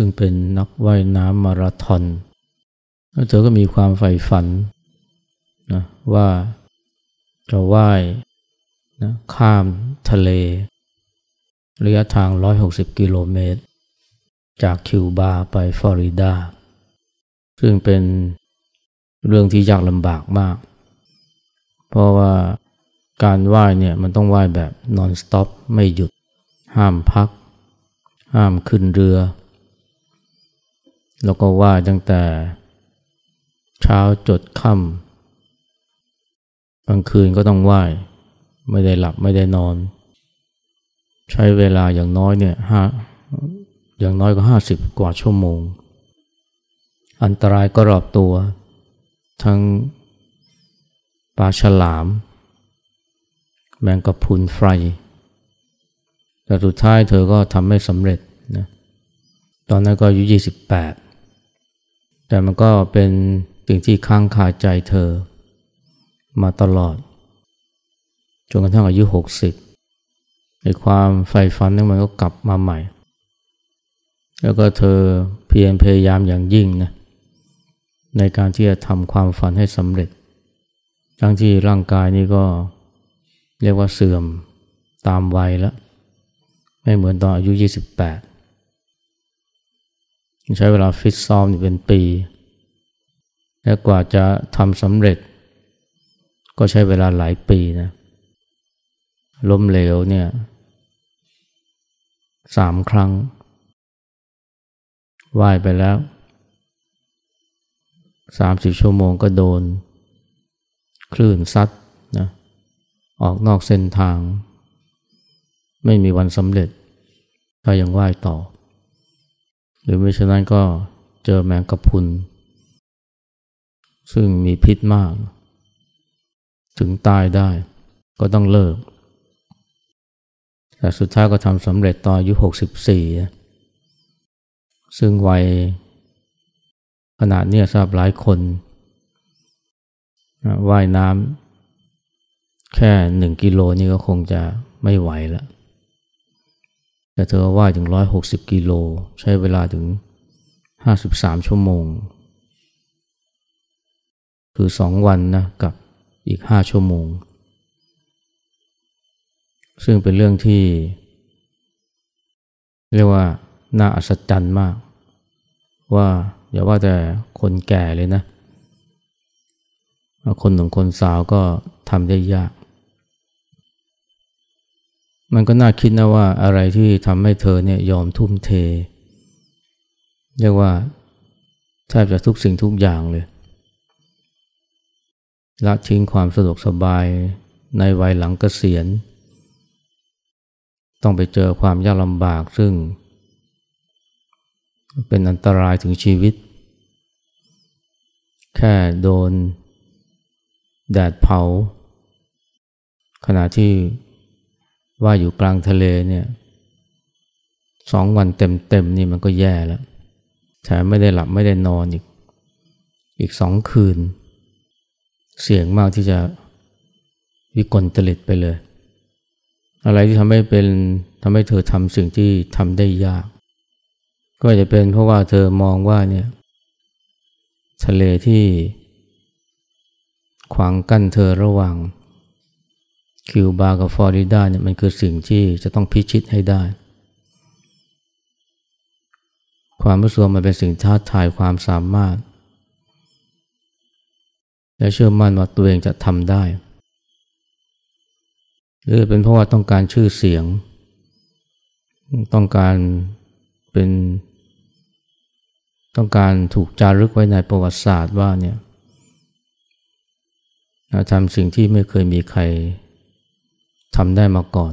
ซึ่งเป็นนักว่ายน้ำมาราธอนแล้วเธอก็มีความใฝ่ฝันนะว่าจะว่ายนะข้ามทะเล ระยะทาง 160 กิโลเมตร จากคิวบาไปฟลอริดา ซึ่งเป็นเรื่องที่ยากลำบากมาก เพราะว่าการว่ายเนี่ยมันต้องว่ายแบบนอนสต็อปไม่หยุด ห้ามพัก ห้ามขึ้นเรือ แล้วก็ว่าตั้งแต่เช้าจดค่ำกลางคืนก็ต้องว่ายไม่ได้หลับไม่ได้นอน ใช้เวลาอย่างน้อยเนี่ยห้าอย่างน้อยก็ห้าสิบกว่าชั่วโมง อันตรายก็รอบตัว ทั้งปลาฉลาม แมงกะพรุนไฟ แต่สุดท้ายเธอก็ทำไม่สำเร็จนะตอนนั้นก็อายุยี่สิบ แต่มันก็เป็นสิ่งที่ค้างคาใจเธอ มาตลอด จนกระทั่งอายุหกสิบในความใฝ่ฝันนั้นมันก็กลับมาใหม่ แล้วก็เธอเพียรพยายามอย่างยิ่งนะในการที่จะทำความฝันให้สำเร็จ ทั้งที่ร่างกายนี่ก็เรียกว่าเสื่อมตามวัยแล้ว ไม่เหมือนตอนอายุ 28 ใช้เวลาฟิตซ้อมเป็นปี และกว่าจะทำสำเร็จ ก็ใช้เวลาหลายปีนะล้มเหลวเนี่ยสามครั้งว่ายไปแล้วสามสิบชั่วโมงก็โดน คลื่นซัดนะออกนอกเส้นทาง ไม่มีวันสำเร็จก็ยังว่ายต่อ หรือไม่ฉะนั้นก็เจอแมงกะพุน ซึ่งมีพิษมาก ถึงตายได้ก็ต้องเลิก แต่สุดท้ายก็ทำสำเร็จตอนอายุ 64 ซึ่งวัยขนาดนี้ทราบหลายคนว่ายน้ำแค่หนึ่งกิโลนี่ก็คงจะไม่ไหวแล้ว แต่เธอว่ายถึง 160 กิโล ใช้เวลาถึง 53 ชั่วโมง คือสองวันนะกับอีก 5 ชั่วโมง ซึ่งเป็นเรื่องที่ เรียกว่า น่าอัศจรรย์มาก ว่าอย่าว่าแต่คนแก่เลยนะ คนหนุ่มคนสาวก็ทำได้ยาก มันก็น่าคิดนะว่าอะไรที่ทำให้เธอเนี่ยยอมทุ่มเท เรียกว่าแทบจะทุกสิ่งทุกอย่างเลย ละทิ้งความสะดวกสบายในวัยหลังเกษียณ ต้องไปเจอความยากลำบากซึ่ง เป็นอันตรายถึงชีวิต แค่โดน แดดเผา ขณะที่ ว่าอยู่กลางทะเลเนี่ยสองวันเต็มๆนี่มันก็แย่แล้วแถมไม่ได้หลับไม่ได้นอนอีก อีกสองคืน เสี่ยงมากที่จะวิกลจริตไปเลย อะไรที่ทำให้เป็นทำให้เธอทำสิ่งที่ทำได้ยาก ก็จะเป็นเพราะว่าเธอมองว่าเนี่ยทะเลที่ขวางกั้นเธอระหว่าง คิวบากับฟลอริดาเนี่ยมันคือสิ่งที่จะต้องพิชิตให้ได้ ความรู้สึกมันเป็นสิ่งท้าทายความสามารถ และเชื่อมั่นว่าตัวเองจะทำได้ หรือเป็นเพราะว่าต้องการชื่อเสียง ต้องการเป็นต้องการถูกจารึกไว้ในประวัติศาสตร์ว่าเนี่ยทำสิ่งที่ไม่เคยมีใคร ทำได้มาก่อน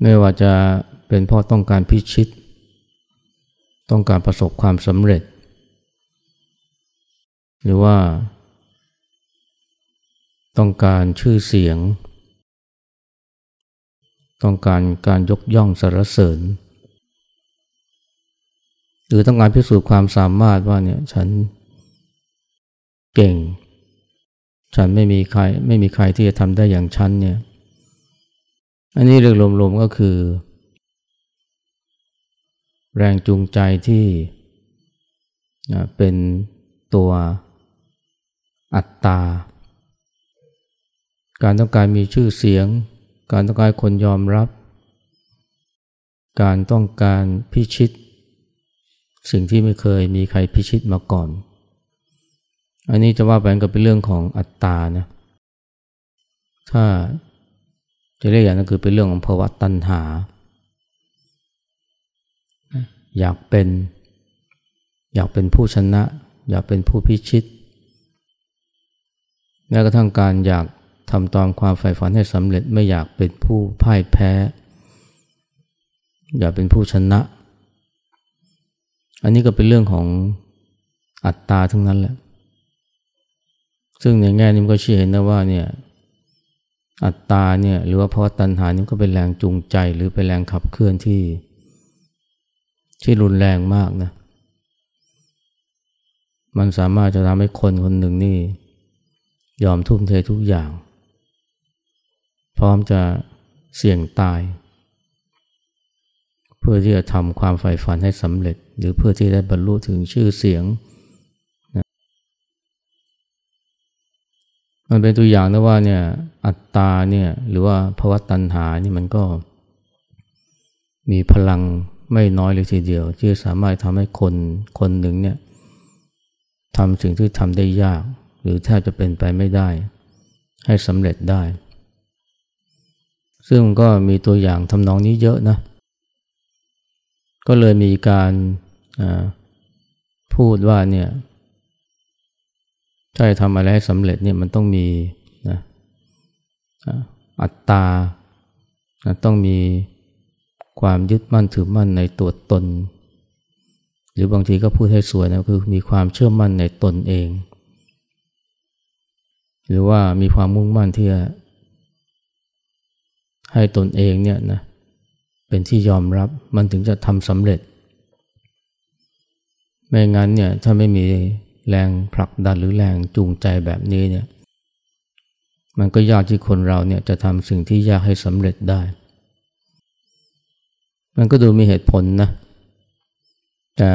ไม่ว่าจะเป็นพราะต้องการพิชิต ต้องการประสบความสำเร็จ หรือว่า ต้องการชื่อเสียง ต้องการการยกย่องสรรเสริญ หรือต้องการพิสูจน์ความสามารถว่าเนี่ยฉันเก่ง ฉันไม่มีใครไม่มีใครที่จะทำได้อย่างฉันเนี่ย อันนี้เรื่องรวมๆก็คือ แรงจูงใจที่เป็นตัวอัตตา การต้องการมีชื่อเสียง การต้องการคนยอมรับ การต้องการพิชิต สิ่งที่ไม่เคยมีใครพิชิตมาก่อน อันนี้จะว่าไปก็เป็นเรื่องของอัตตานะ ถ้าจะเรียกอย่างนั้นคือเป็นเรื่องของภาวะตัณหา อยากเป็น อยากเป็นผู้ชนะ อยากเป็นผู้พิชิต แม้กระทั่งการอยากทำตามความใฝ่ฝันให้สำเร็จไม่อยากเป็นผู้พ่ายแพ้ อยากเป็นผู้ชนะ อันนี้ก็เป็นเรื่องของอัตตาทั้งนั้นแหละ ซึ่งในแง่นี้ก็ชี้เห็นนะว่าเนี่ยอัตตาเนี่ยหรือว่าภาวะตัณหานี่ก็เป็นแรงจูงใจหรือเป็นแรงขับเคลื่อนที่ ที่รุนแรงมากนะ มันสามารถจะทำให้คนคนหนึ่งนี่ ยอมทุ่มเททุกอย่าง พร้อมจะเสี่ยงตาย เพื่อที่จะทำความใฝ่ฝันให้สำเร็จ หรือเพื่อที่ได้บรรลุถึงชื่อเสียง มันเป็นตัวอย่างนะว่าเนี่ยอัตตาเนี่ยหรือว่าภาวะตัณหานี่มันก็มีพลังไม่น้อยเลยทีเดียว ที่สามารถทำให้คนคนหนึ่งเนี่ยทำสิ่งที่ทำได้ยาก หรือแทบจะเป็นไปไม่ได้ ให้สำเร็จได้ ซึ่งก็มีตัวอย่างทำนองนี้เยอะนะ ก็เลยมีการพูดว่าเนี่ย ถ้าจะทำอะไรให้สำเร็จเนี่ยมันต้องมีนะอัตตานะต้องมีความยึดมั่นถือมั่นในตัวตน หรือบางทีก็พูดให้สวยนะคือมีความเชื่อมั่นในตนเอง หรือว่ามีความมุ่งมั่นที่จะให้ตนเองเนี่ยนะเป็นที่ยอมรับมันถึงจะทำสำเร็จ ไม่งั้นเนี่ยถ้าไม่มี แรงผลักดันหรือแรงจูงใจแบบนี้เนี่ยมันก็ยากที่คนเราเนี่ยจะทำสิ่งที่ยากให้สำเร็จได้ มันก็ดูมีเหตุผลนะ แต่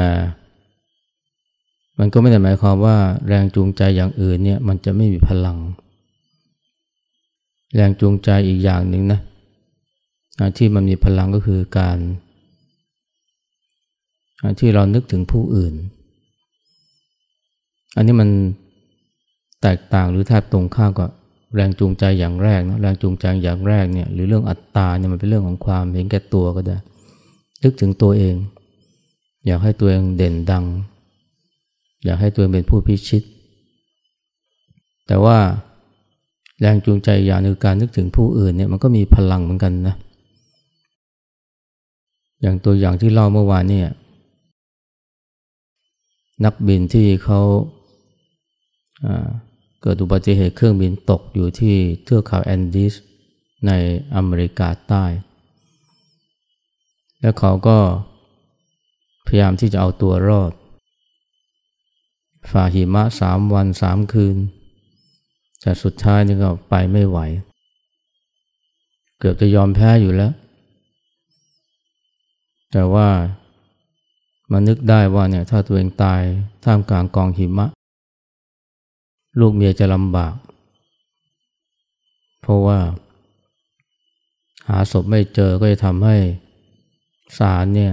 มันก็ไม่ได้หมายความว่าแรงจูงใจอย่างอื่นเนี่ยมันจะไม่มีพลัง แรงจูงใจอีกอย่างหนึ่งนะที่มันมีพลังก็คือการที่เรานึกถึงผู้อื่น อันนี้มันแตกต่างหรือแทบตรงข้ามกับแรงจูงใจอย่างแรกนะแรงจูงใจอย่างแรกเนี่ยหรือเรื่องอัตตาเนี่ยมันเป็นเรื่องของความเห็นแก่ตัวก็ได้นึกถึงตัวเอง อยากให้ตัวเองเด่นดัง อยากให้ตัวเองเป็นผู้พิชิต แต่ว่าแรงจูงใจอย่างนึงการนึกถึงผู้อื่นเนี่ยมันก็มีพลังเหมือนกันนะอย่างตัวอย่างที่เล่าเมื่อวานเนี่ยนักบินที่เขา เกิดอุบัติเหตุเครื่องบินตกอยู่ที่เทือกเขาแอนดีสในอเมริกาใต้ แล้วเขาก็พยายามที่จะเอาตัวรอด ฝ่าหิมะสามวันสามคืน แต่สุดท้ายนี่ก็ไปไม่ไหว เกือบจะยอมแพ้อยู่แล้ว แต่ว่ามานึกได้ว่าเนี่ยถ้าตัวเองตายท่ามกลางกองหิมะ ลูกเมียจะลำบาก เพราะว่า หาศพไม่เจอก็จะทำให้ศาลเนี่ย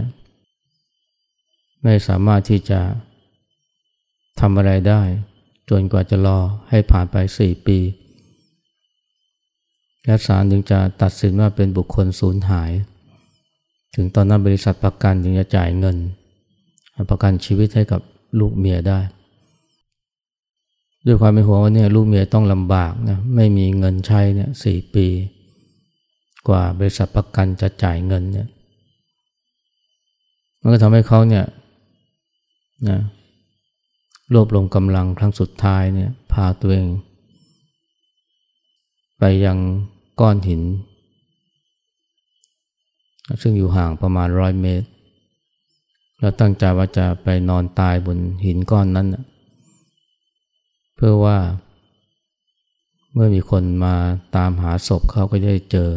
ไม่สามารถที่จะทำอะไรได้ จนกว่าจะรอให้ผ่านไปสี่ปี และศาลถึงจะตัดสินว่าเป็นบุคคลสูญหาย ถึงตอนนั้นบริษัทประกันถึงจะจ่ายเงิน ประกันชีวิตให้กับลูกเมียได้ ด้วยความเป็นห่วงว่าเนี่ยลูกเมียต้องลำบากนะไม่มีเงินใช้เนี่ยสี่ปี กว่าบริษัทประกันจะจ่ายเงินเนี่ยมันก็ทำให้เขาเนี่ยนะรวบรวมกำลังครั้งสุดท้ายเนี่ยพาตัวเอง ไปยังก้อนหิน ซึ่งอยู่ห่างประมาณร้อยเมตร แล้วตั้งใจว่าจะไปนอนตายบนหินก้อนนั้นนะ เพื่อว่า เมื่อมีคนมาตามหาศพเขาก็จะได้เจอ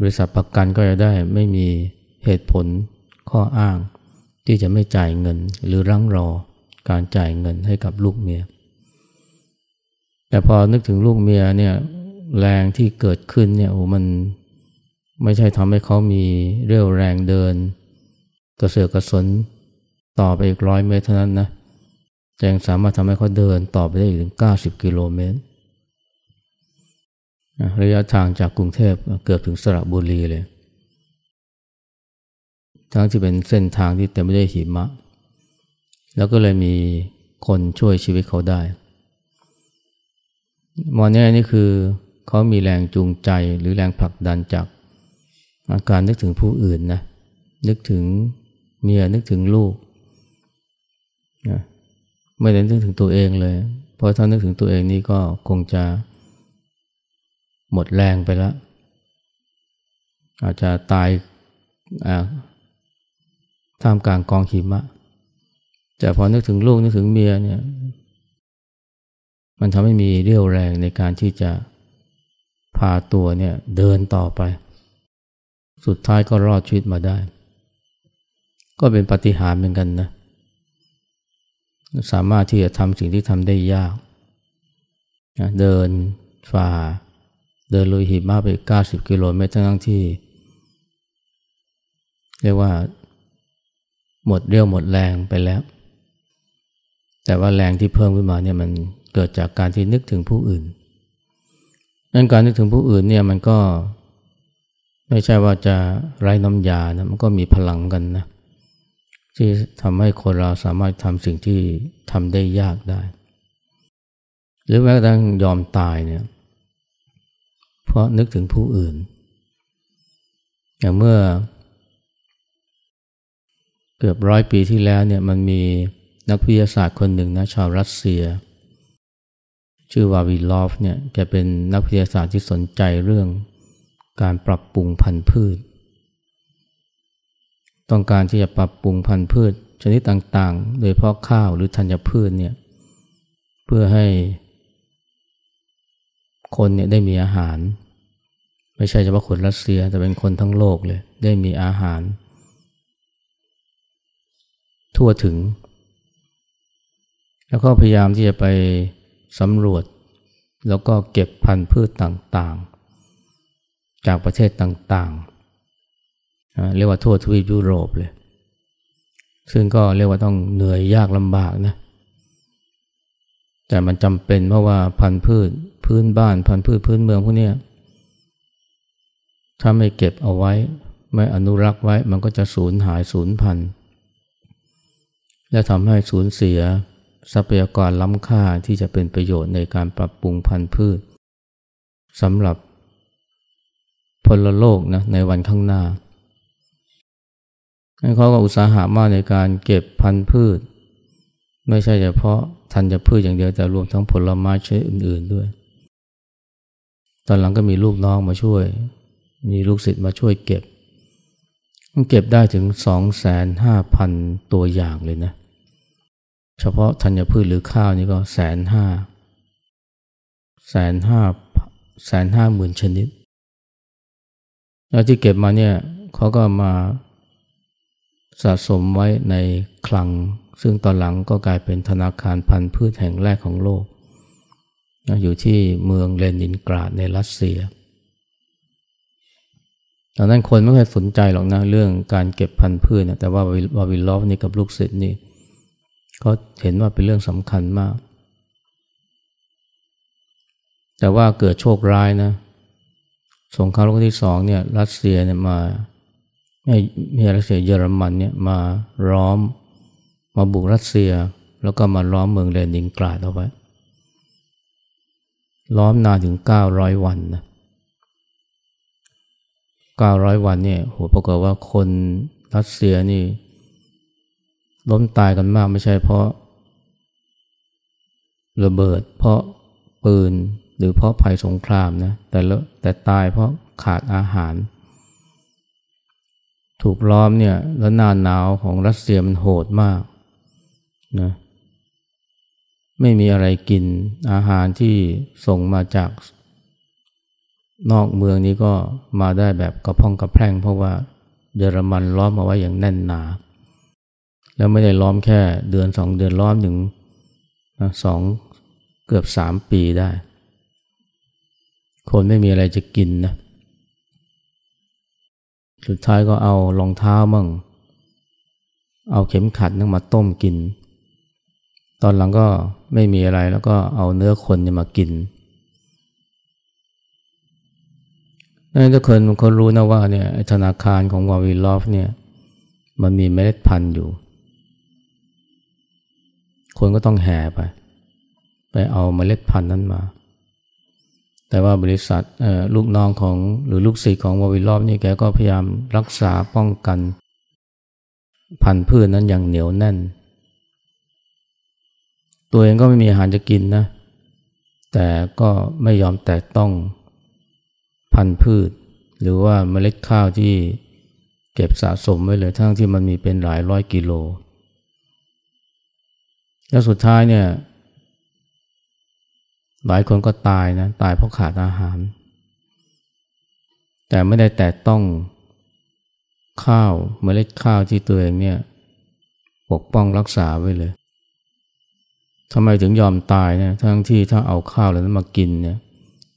บริษัทประกันก็จะได้ไม่มีเหตุผลข้ออ้าง ที่จะไม่จ่ายเงินหรือรั้งรอการจ่ายเงินให้กับลูกเมีย แต่พอนึกถึงลูกเมียเนี่ยแรงที่เกิดขึ้นเนี่ยโอ้มันไม่ใช่ทำให้เขามีเรี่ยวแรงเดิน กระเสือกกระสนต่อไปอีกร้อยเมตรเท่านั้นนะ แจงสามารถทำให้เขาเดินต่อไปได้ถึง 90 กิโลเมตรระยะทางจากกรุงเทพเกือบถึงสระบุรีเลย ทั้งที่เป็นเส้นทางที่เต็มไปด้วยหิมะ แล้วก็เลยมีคนช่วยชีวิตเขาได้มอนนี่นี่คือเขามีแรงจูงใจหรือแรงผลักดันจากอาการนึกถึงผู้อื่นนะ นึกถึงเมียนึกถึงลูกนะ ไม่ได้นึกถึงตัวเองเลย เพราะถ้านึกถึงตัวเองนี่ก็คงจะหมดแรงไปแล้ว อาจจะตายท่ามกลางกองหิมะ แต่พอนึกถึงลูกนึกถึงเมียเนี่ย มันทำให้มีเรี่ยวแรงในการที่จะพาตัวเนี่ยเดินต่อไป สุดท้ายก็รอดชีวิตมาได้ ก็เป็นปฏิหารเหมือนกันนะ สามารถที่จะทำสิ่งที่ทำได้ยากนะเดินฝ่า เดินลุยหิมะไป 90 กิโลเมตรทั้งที่ เรียกว่า หมดเรี่ยวหมดแรงไปแล้ว แต่ว่าแรงที่เพิ่มขึ้นมาเนี่ยมันเกิดจากการที่นึกถึงผู้อื่นนั้นการนึกถึงผู้อื่นเนี่ยมันก็ ไม่ใช่ว่าจะไร้น้ำยานะมันก็มีพลังกันนะ ที่ทำให้คนเราสามารถทำสิ่งที่ทำได้ยากได้ หรือแม้กระทั่งยอมตายเนี่ยเพราะนึกถึงผู้อื่น อย่างเมื่อ เกือบร้อยปีที่แล้วเนี่ยมันมีนักวิทยาศาสตร์คนหนึ่งนะชาวรัสเซีย ชื่อวาวิลอฟเนี่ยแกเป็นนักวิทยาศาสตร์ที่สนใจเรื่องการปรับปรุงพันธุ์พืช ต้องการที่จะปรับปรุงพันธุ์พืช ชนิดต่างๆ โดยเพาะข้าวหรือธัญพืชเนี่ยเพื่อให้คนเนี่ยได้มีอาหาร ไม่ใช่เฉพาะคนรัสเซียแต่เป็นคนทั้งโลกเลยได้มีอาหาร ทั่วถึง แล้วก็พยายามที่จะไปสำรวจ แล้วก็เก็บพันธุ์พืชต่างๆ จากประเทศต่างๆ เรียกว่าทั่วทวีปยุโรปเลย ซึ่งก็เรียกว่าต้องเหนื่อยยากลำบากนะ แต่มันจำเป็นเพราะว่าพันธุ์พืชพื้นบ้านพันธุ์พืชพื้นเมืองพวกนี้ถ้าไม่เก็บเอาไว้ ไม่อนุรักษ์ไว้มันก็จะสูญหายสูญพันธุ์และทำให้สูญเสียทรัพยากรล้ำค่าที่จะเป็นประโยชน์ในการปรับปรุงพันธุ์พืชสำหรับพลโลกนะในวันข้างหน้า เขาก็อุตสาหะมากในการเก็บพันธุ์พืช ไม่ใช่เฉพาะธัญพืชอย่างเดียวแต่รวมทั้งผลไม้ชนิดอื่น ๆด้วย ตอนหลังก็มีลูกน้องมาช่วย มีลูกศิษย์มาช่วยเก็บ เก็บได้ถึงสองแสนห้าพันตัวอย่างเลยนะ เฉพาะธัญพืชหรือข้าวนี่ก็แสนห้าแสนห้าแสนห้าหมื่นชนิด แล้วที่เก็บมาเนี่ยเขาก็มา สะสมไว้ในคลัง ซึ่งตอนหลังก็กลายเป็นธนาคารพันธุ์พืชแห่งแรกของโลก อยู่ที่เมืองเลนินกราดในรัสเซียตอนนั้นคนไม่เคยสนใจหรอกนะเรื่องการเก็บพันธุ์พืชนะแต่ว่าวาวิลลอฟนี่กับลูกศิษย์นี่เขาเห็นว่าเป็นเรื่องสำคัญมาก แต่ว่าเกิดโชคร้ายนะสงครามโลกที่สองเนี่ยรัสเซียเนี่ยมา ม่ไม่รัสเซียเยอรมันเนี่ยมาล้อมมาบุกรัสเซีย แล้วก็มาล้อมเมืองเลนินกราดเอาไว้ล้อมนานถึงเก้าร้อยวันนะเก้าร้อยวันเนี่ยโหปรากฏว่าคนรัสเซียนี่ล้มตายกันมากไม่ใช่เพราะ ระเบิด เพราะปืนหรือเพราะภัยสงครามนะแต่ละแต่ตายเพราะขาดอาหาร ถูกล้อมเนี่ยแล้วหน้าหนาวของรัสเซียมันโหดมากนะไม่มีอะไรกินอาหารที่ส่งมาจากนอกเมืองนี้ก็มาได้แบบกระพองกระแพร่ง เพราะว่าเยอรมันล้อมเอาไว้อย่างแน่นหนา แล้วไม่ได้ล้อมแค่เดือนสองเดือนล้อมถึงสองเกือบสามปีได้ คนไม่มีอะไรจะกินนะ สุดท้ายก็เอารองเท้ามั่ง เอาเข็มขัดนั่งมาต้มกิน ตอนหลังก็ไม่มีอะไรแล้วก็เอาเนื้อคนนี่มากินนั่นทุกคนคนรู้นะว่าเนี่ยธนาคารของวาวิลอฟเนี่ยมันมีเมล็ดพันธุ์อยู่ คนก็ต้องแห่ไป ไปเอาเมล็ดพันธุ์นั้นมา แต่ว่าบริษัทลูกน้องของหรือลูกศิษย์ของวาวิลอฟนี่แกก็พยายามรักษาป้องกัน พันธุ์พืชนนั้นอย่างเหนียวแน่น ตัวเองก็ไม่มีอาหารจะกินนะ แต่ก็ไม่ยอมแตะต้องพันธุ์พืช หรือว่าเมล็ดข้าวที่เก็บสะสมไว้เลยทั้งที่มันมีเป็นหลายร้อยกิโล แล้วสุดท้ายเนี่ย หลายคนก็ตายนะตายเพราะขาดอาหาร แต่ไม่ได้แตะต้องข้าวเมล็ดข้าวที่ตัวเองเนี่ยปกป้องรักษาไว้เลยทำไมถึงยอมตายเนี่ยทั้งที่ถ้าเอาข้าวแล้วนั้นมากินเนี่ย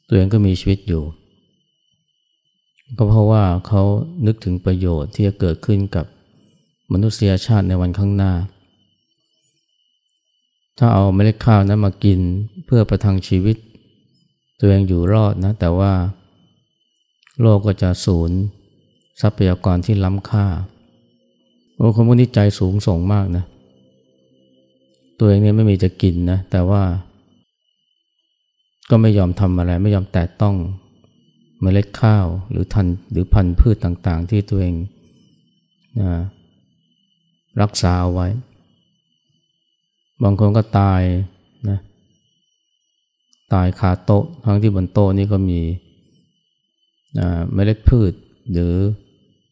ตัวเองก็มีชีวิตอยู่ ก็เพราะว่าเขานึกถึงประโยชน์ที่จะเกิดขึ้นกับมนุษยชาติในวันข้างหน้า ถ้าเอาเมล็ดข้าวนั้นมากินเพื่อประทังชีวิต ตัวเองอยู่รอดนะ แต่ว่า โลกก็จะสูญทรัพยากรที่ล้ำค่า โอ้คนพวกนี้ใจสูงส่งมากนะ ตัวเองเนี่ยไม่มีจะกินนะ แต่ว่า ก็ไม่ยอมทำอะไร ไม่ยอมแตะต้องเมล็ดข้าวหรือทันหรือพันธุ์พืชต่างๆ ที่ตัวเองนะรักษาเอาไว้ บางคนก็ตายนะตายคาโต๊ะทั้งที่บนโต๊ะนี่ก็มีเมล็ดพืช หรือ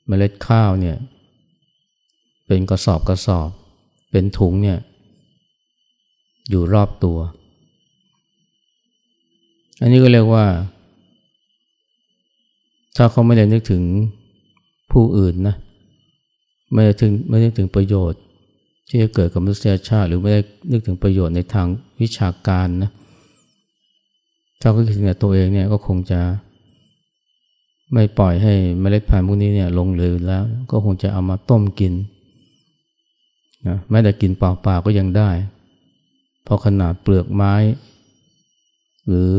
เมล็ดข้าวเนี่ยเป็นกระสอบกระสอบ เป็นถุงเนี่ยอยู่รอบตัว อันนี้ก็เรียกว่า ถ้าเขาไม่ได้นึกถึงผู้อื่นนะไม่ได้ถึงไม่ได้ถึงประโยชน์ ที่จะเกิดกับมนุษยชาติ หรือไม่ได้นึกถึงประโยชน์ในทางวิชาการนะถ้าเขาคิดถึงตัวเองเนี่ยก็คงจะ ไม่ปล่อยให้เมล็ดพันธุ์พวกนี้เนี่ยลงเหลือแล้ว ก็คงจะเอามาต้มกินนะแม้แต่กินเปล่าๆก็ยังได้ เพราะขนาดเปลือกไม้ หรือ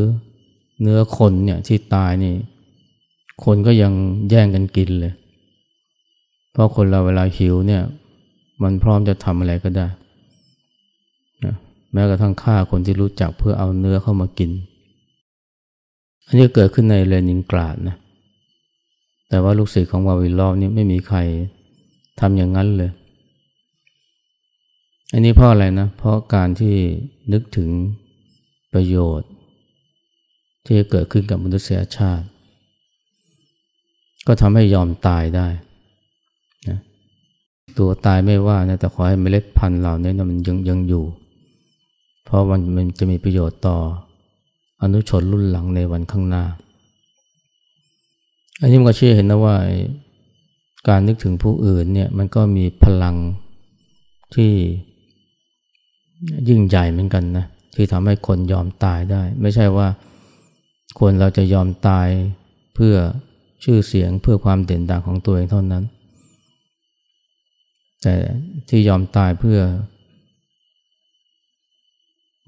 เนื้อคนเนี่ยที่ตายนี่ คนก็ยังแย่งกันกินเลย เพราะคนเราเวลาหิวเนี่ย มันพร้อมจะทำอะไรก็ได้นะแม้กระทั่งฆ่าคนที่รู้จักเพื่อเอาเนื้อเข้ามากิน อันนี้เกิดขึ้นในเลนินกราดนะ แต่ว่าลูกศิษย์ของวาวิลอฟนี่ไม่มีใครทำอย่างนั้นเลย อันนี้เพราะอะไรนะ เพราะการที่นึกถึงประโยชน์ ที่จะเกิดขึ้นกับมนุษยชาติ ก็ทำให้ยอมตายได้ ตัวตายไม่ว่านะแต่ขอให้เมล็ดพันธุ์เหล่านี้นะมันยังยังอยู่ เพราะมันมันจะมีประโยชน์ต่อ อนุชนรุ่นหลังในวันข้างหน้า อันนี้มันก็เชื่อเห็นนะว่าการนึกถึงผู้อื่นเนี่ยมันก็มีพลังที่ยิ่งใหญ่เหมือนกันนะที่ทำให้คนยอมตายได้ ไม่ใช่ว่าคนเราจะยอมตายเพื่อชื่อเสียงเพื่อความเด่นดังของตัวเองเท่านั้น แต่ที่ยอมตายเพื่อ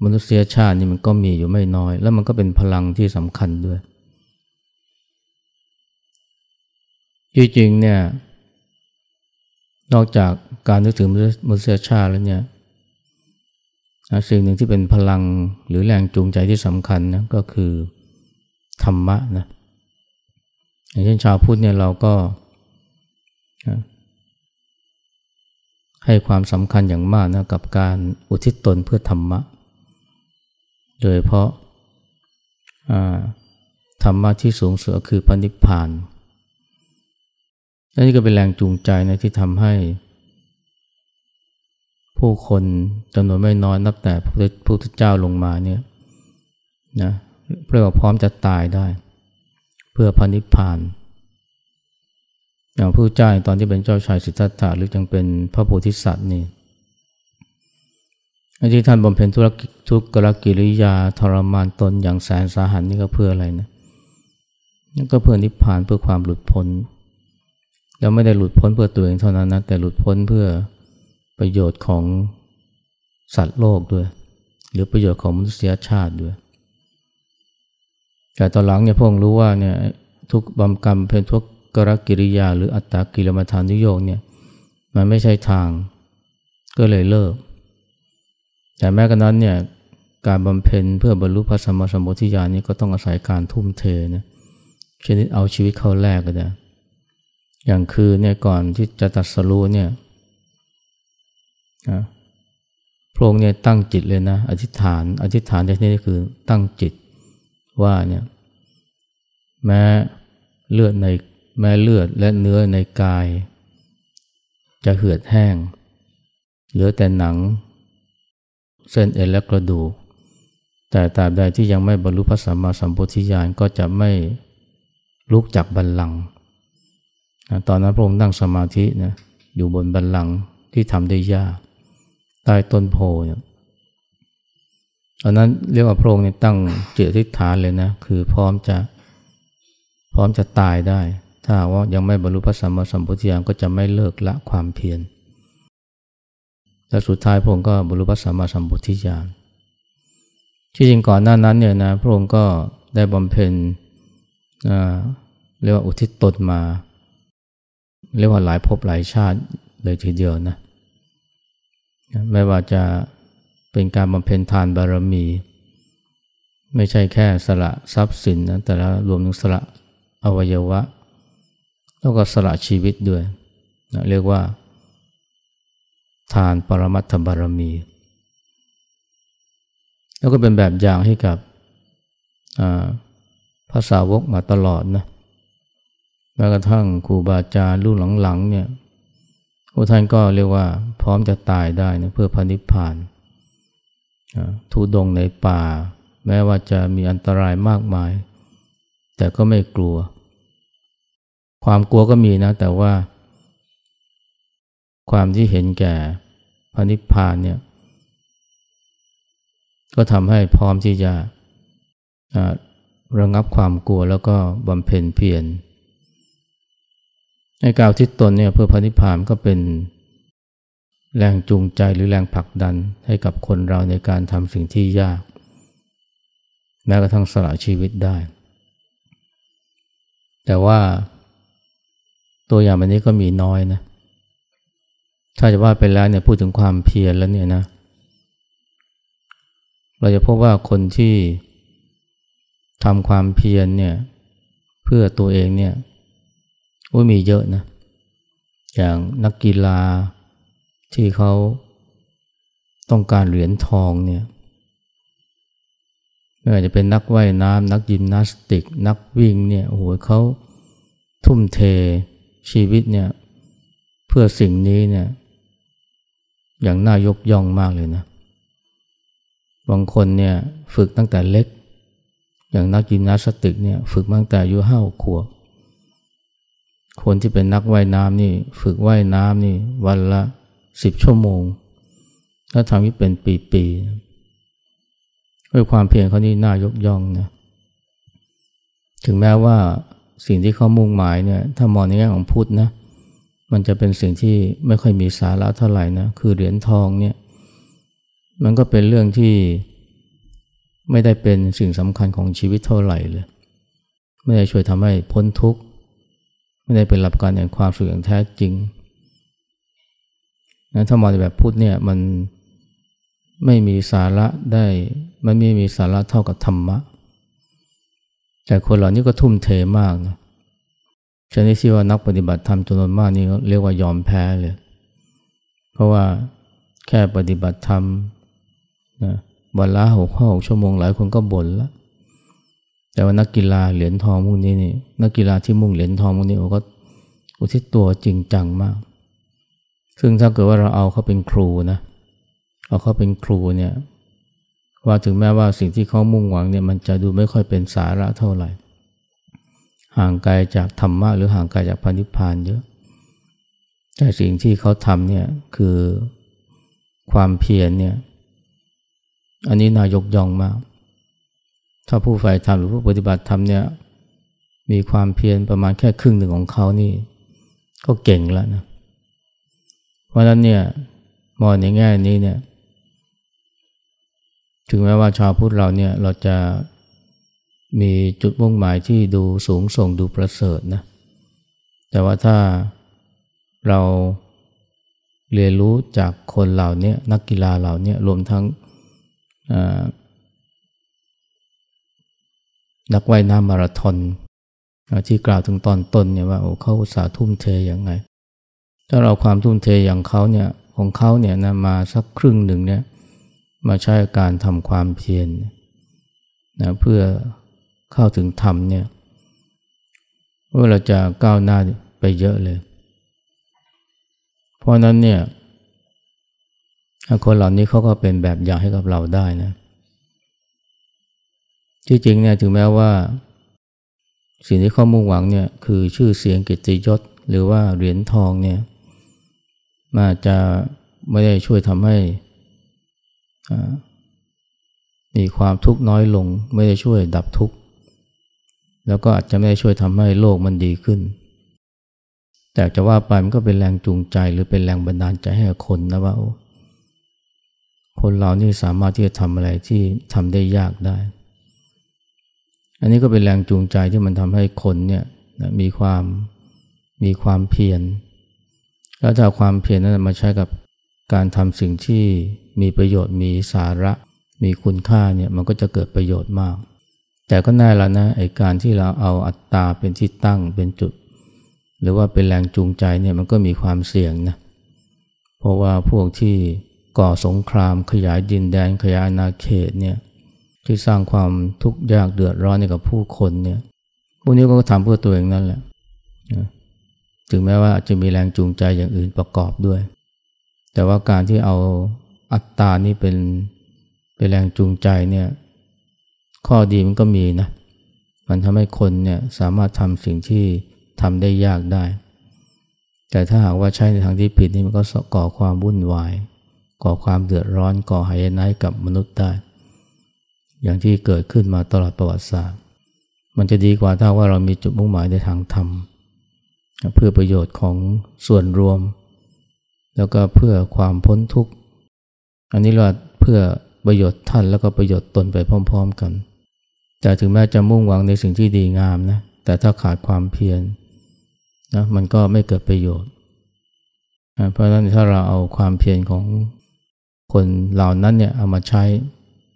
มนุษยชาตินี่มันก็มีอยู่ไม่น้อย แล้วมันก็เป็นพลังที่สำคัญด้วยจริงๆเนี่ย นอกจากการนึกถึงมนุษยชาติแล้วเนี่ยสิ่งหนึ่งที่เป็นพลังหรือแรงจูงใจที่สำคัญนะก็คือธรรมะนะอย่างเช่นชาวพุทธเนี่ยเราก็ ให้ความสำคัญอย่างมากนะกับการอุทิศตนเพื่อธรรมะ โดยเพราะธรรมะที่สูงสุดคือพระนิพพานนี่ก็เป็นแรงจูงใจนะที่ทำให้ ผู้คนจำนวนไม่น้อยนับแต่พระพุทธเจ้าลงมาเนี่ยนะเรียกว่าพร้อมจะตายได้ เพื่อพระนิพพาน อย่างผู้เจ้าตอนที่เป็นเจ้าชายสิทธัตถะหรือยังเป็นพระโพธิสัตว์นี่ที่ท่านบำเพ็ญธุรกิจทุกรกิริยาทรมานตนอย่างแสนสาหัสนี่ก็เพื่ออะไรนะนี่นก็เพื่อนิพพานเพื่อความหลุดพ้น แล้วไม่ได้หลุดพ้นเพื่อตัวเองเท่านั้นนะแต่หลุดพ้นเพื่อประโยชน์ของสัตว์โลกด้วย หรือประโยชน์ของมนุษยชาติด้วย แต่ตอนหลังเนี่ยพวกรู้ว่าเนี่ยทุกบำกรรมเป็นทุก กรกิริยาหรืออัตตากิลมัฐานุโยกเนี่ยมันไม่ใช่ทางก็เลยเลิก แต่แม้กระนั้นเนี่ยการบำเพ็ญเพื่อบรรลุพระสัมมาสัมพุทธญาณนี่ก็ต้องอาศัยการทุ่มเทนะชนิดเอาชีวิตเข้าแลกก็ได้อย่างคือเนี่ยก่อนที่จะตัดสรู้เนี่ยพระองค์เนี่ยตั้งจิตเลยนะ อธิษฐาน อธิษฐานในที่นี้คือตั้งจิตว่าเนี่ยแม้เลือดใน แม้เลือดและเนื้อในกาย จะเหือดแห้ง เหลือแต่หนัง เส้นเอ็นและกระดูก แต่ตราบใดที่ยังไม่บรรลุพระสัมมาสัมพุทธิญาณก็จะไม่ลุกจากบัลลังก์ตอนนั้นพระองค์นั่งสมาธินะอยู่บนบัลลังก์ที่ทำได้ยากใต้ต้นโพเนี่ยตอนนั้นเรียกว่าพระองค์เนี่ยตั้งเจตทิฏฐานเลยนะ คือพร้อมจะพร้อมจะตายได้ ถ้าว่ายังไม่บรรลุพระสัมมาสัมพุทธญาณก็จะไม่เลิกละความเพียรและสุดท้ายพระองค์ก็บรรลุพระสัมมาสัมพุทธญาณที่จริงก่อนหน้านั้นเนี่ยนะพระองค์ก็ได้บำเพ็ญเรียกว่าอุทิศตนมา เรียกว่าหลายภพหลายชาติเลยทีเดียวนะไม่ว่าจะเป็นการบำเพ็ญทานบารมี ไม่ใช่แค่สละทรัพย์สินนะแต่ละรวมถึงสละอวัยวะ แล้วก็สละชีวิตด้วยนะเรียกว่า ทานปรมัตถบารมี แล้วก็เป็นแบบอย่างให้กับภาษาวกมาตลอดนะแม้กระทั่งครูบาอาจารย์รุ่นหลังๆเนี่ยพวกท่านก็เรียกว่าพร้อมจะตายได้นะเพื่อพันิพพานทุดงในป่า แม้ว่าจะมีอันตรายมากมาย แต่ก็ไม่กลัว ความกลัวก็มีนะ แต่ว่า ความที่เห็นแก่พันิพพานเนี่ย ก็ทำให้พร้อมที่จะระงับความกลัวแล้วก็บำเพ็ญเพียรในกาวทิศตนเนี่ยเพื่อพระนิพพานก็เป็นแรงจูงใจหรือแรงผลักดันให้กับคนเราในการทำสิ่งที่ยาก แม้กระทั่งสละชีวิตได้ แต่ว่า ตัวอย่างแบบนี้ก็มีน้อยนะ ถ้าจะว่าไปแล้วเนี่ยพูดถึงความเพียรแล้วเนี่ยนะ เราจะพบว่าคนที่ทำความเพียรเนี่ยเพื่อตัวเองเนี่ยว่ามีเยอะนะ อย่างนักกีฬาที่เขาต้องการเหรียญทองเนี่ยไม่ว่าจะเป็นนักว่ายน้ำนักยิมนาสติก นักวิ่งเนี่ยโอ้โหเขาทุ่มเท ชีวิตเนี่ยเพื่อสิ่งนี้เนี่ยอย่างน่ายกย่องมากเลยนะบางคนเนี่ยฝึกตั้งแต่เล็ก อย่างนักยิมนาสติกเนี่ยฝึกตั้งแต่อายุห้าขวบคนที่เป็นนักว่ายน้ำนี่ฝึกว่ายน้ำนี่วันละสิบชั่วโมง ถ้าทำให้เป็นปีๆด้วยความเพียรเขานี่น่ายกย่องนะถึงแม้ว่า สิ่งที่เขามุ่งหมายเนี่ยถ้ามองในแง่ของพุทธนะมันจะเป็นสิ่งที่ไม่ค่อยมีสาระเท่าไหร่นะคือเหรียญทองเนี่ยมันก็เป็นเรื่องที่ไม่ได้เป็นสิ่งสำคัญของชีวิตเท่าไหร่เลยไม่ได้ช่วยทำให้พ้นทุกข์ไม่ได้เป็นหลักการแห่งความสุขอย่างแท้จริงนะถ้ามองแบบพุทธเนี่ยมันไม่มีสาระได้มันไม่มีสาระเท่ากับธรรมะ แต่คนเหล่านี้ก็ทุ่มเทมากนะชนิดที่ว่านักปฏิบัติธรรมจำนวนมากนี่เรียกว่ายอมแพ้เลย เพราะว่าแค่ปฏิบัติธรรมนะวันละหกข้อหกชั่วโมงหลายคนก็บ่นล้วแต่ว่านักกีฬาเหรียญทองพวกนี้นี่นักกีฬาที่มุ่งเหรียญทองพวกนี้เขก็อุทิศตัวจริงจังมาก ซึ่งถ้าเกิดว่าเราเอาเขาเป็นครูนะเอาเขาเป็นครูเนี่ย ว่าถึงแม้ว่าสิ่งที่เขามุ่งหวังเนี่ยมันจะดูไม่ค่อยเป็นสาระเท่าไหร่ ห่างไกลจากธรรมะหรือห่างไกลจากพันิพพานเยอะ แต่สิ่งที่เขาทำเนี่ยคือความเพียรเนี่ย อันนี้นายกย่องมาก ถ้าผู้ใฝ่ธรรมหรือผู้ปฏิบัติธรรมเนี่ยมีความเพียรประมาณแค่ครึ่งหนึ่งของเขานี่ก็เก่งแล้วนะ เพราะนั้นเนี่ยมองในแง่นี้เนี่ย ถึงแม้ว่าชาวพุทธเราเนี่ยเราจะมีจุดมุ่งหมายที่ดูสูงส่งดูประเสริฐนะแต่ว่าถ้าเราเรียนรู้จากคนเหล่านี้นักกีฬาเหล่านี้รวมทั้งนักว่ายน้ำมาราธอนที่กล่าวถึงตอนต้นเนี่ยว่าโอ้เขาสาทุ่มเทอย่างไง ถ้าเราความทุ่มเทอย่างเขาเนี่ยของเขาเนี่ยนะมาสักครึ่งหนึ่งเนี่ย มาใช้การทำความเพียรนะเพื่อเข้าถึงธรรมเนี่ยว่าเราจะก้าวหน้าไปเยอะเลย เพราะนั้นเนี่ยคนเหล่านี้เขาก็เป็นแบบอย่างให้กับเราได้นะที่จริงเนี่ยถึงแม้ว่า สิ่งที่เขามุ่งหวังเนี่ยคือชื่อเสียงกิตติยศ หรือว่าเหรียญทองเนี่ยมาจะไม่ได้ช่วยทำให้ มีความทุกข์น้อยลงไม่ได้ช่วยดับทุกข์ แล้วก็อาจจะไม่ได้ช่วยทำให้โลกมันดีขึ้น แต่จะว่าไปมันก็เป็นแรงจูงใจหรือเป็นแรงบันดาลใจให้คนนะว่า คนเรานี่สามารถที่จะทำอะไรที่ทำได้ยากได้ อันนี้ก็เป็นแรงจูงใจที่มันทำให้คนเนี่ยมีความมีความเพียรแล้วถ้าความเพียรนั้นมาใช้กับการทำสิ่งที่ มีประโยชน์มีสาระ มีคุณค่าเนี่ยมันก็จะเกิดประโยชน์มาก แต่ก็แน่แล้วนะไอการที่เราเอาอัตตาเป็นที่ตั้งเป็นจุด หรือว่าเป็นแรงจูงใจเนี่ยมันก็มีความเสี่ยงนะเพราะว่าพวกที่ก่อสงครามขยายดินแดนขยายอาณาเขตเนี่ยที่สร้างความทุกข์ยากเดือดร้อนให้กับผู้คนเนี่ยพวกนี้ก็ทำเพื่อตัวเองนั่นแหละถึงแม้ว่าจะมีแรงจูงใจอย่างอื่นประกอบด้วย แต่ว่าการที่เอา อัตตานี่เป็นเป็นแรงจูงใจเนี่ยข้อดีมันก็มีนะ มันทำให้คนเนี่ยสามารถทำสิ่งที่ทำได้ยากได้ แต่ถ้าหากว่าใช้ในทางที่ผิดนี่มันก็ก่อความวุ่นวาย ก่อความเดือดร้อน ก่อหายนะกับมนุษย์ได้ อย่างที่เกิดขึ้นมาตลอดประวัติศาสตร์ มันจะดีกว่าถ้าว่าเรามีจุดมุ่งหมายในทางธรรม เพื่อประโยชน์ของส่วนรวม แล้วก็เพื่อความพ้นทุกข์ อันนี้เราเพื่อประโยชน์ท่านแล้วก็ประโยชน์ตนไปพร้อม ๆกัน แต่ถึงแม้จะมุ่งหวังในสิ่งที่ดีงามนะ แต่ถ้าขาดความเพียรนะมันก็ไม่เกิดประโยชน์ เพราะฉะนั้นถ้าเราเอาความเพียรของคนเหล่านั้นเนี่ยเอามาใช้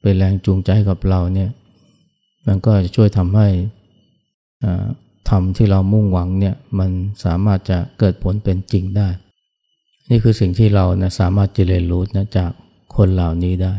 เป็นแรงจูงใจกับเราเนี่ย มันก็จะช่วยทำให้ทำที่เรามุ่งหวังเนี่ยมันสามารถจะเกิดผลเป็นจริงได้ นี่คือสิ่งที่เรานะสามารถจะเรียนรู้นะจาก คนเหล่านี้ได้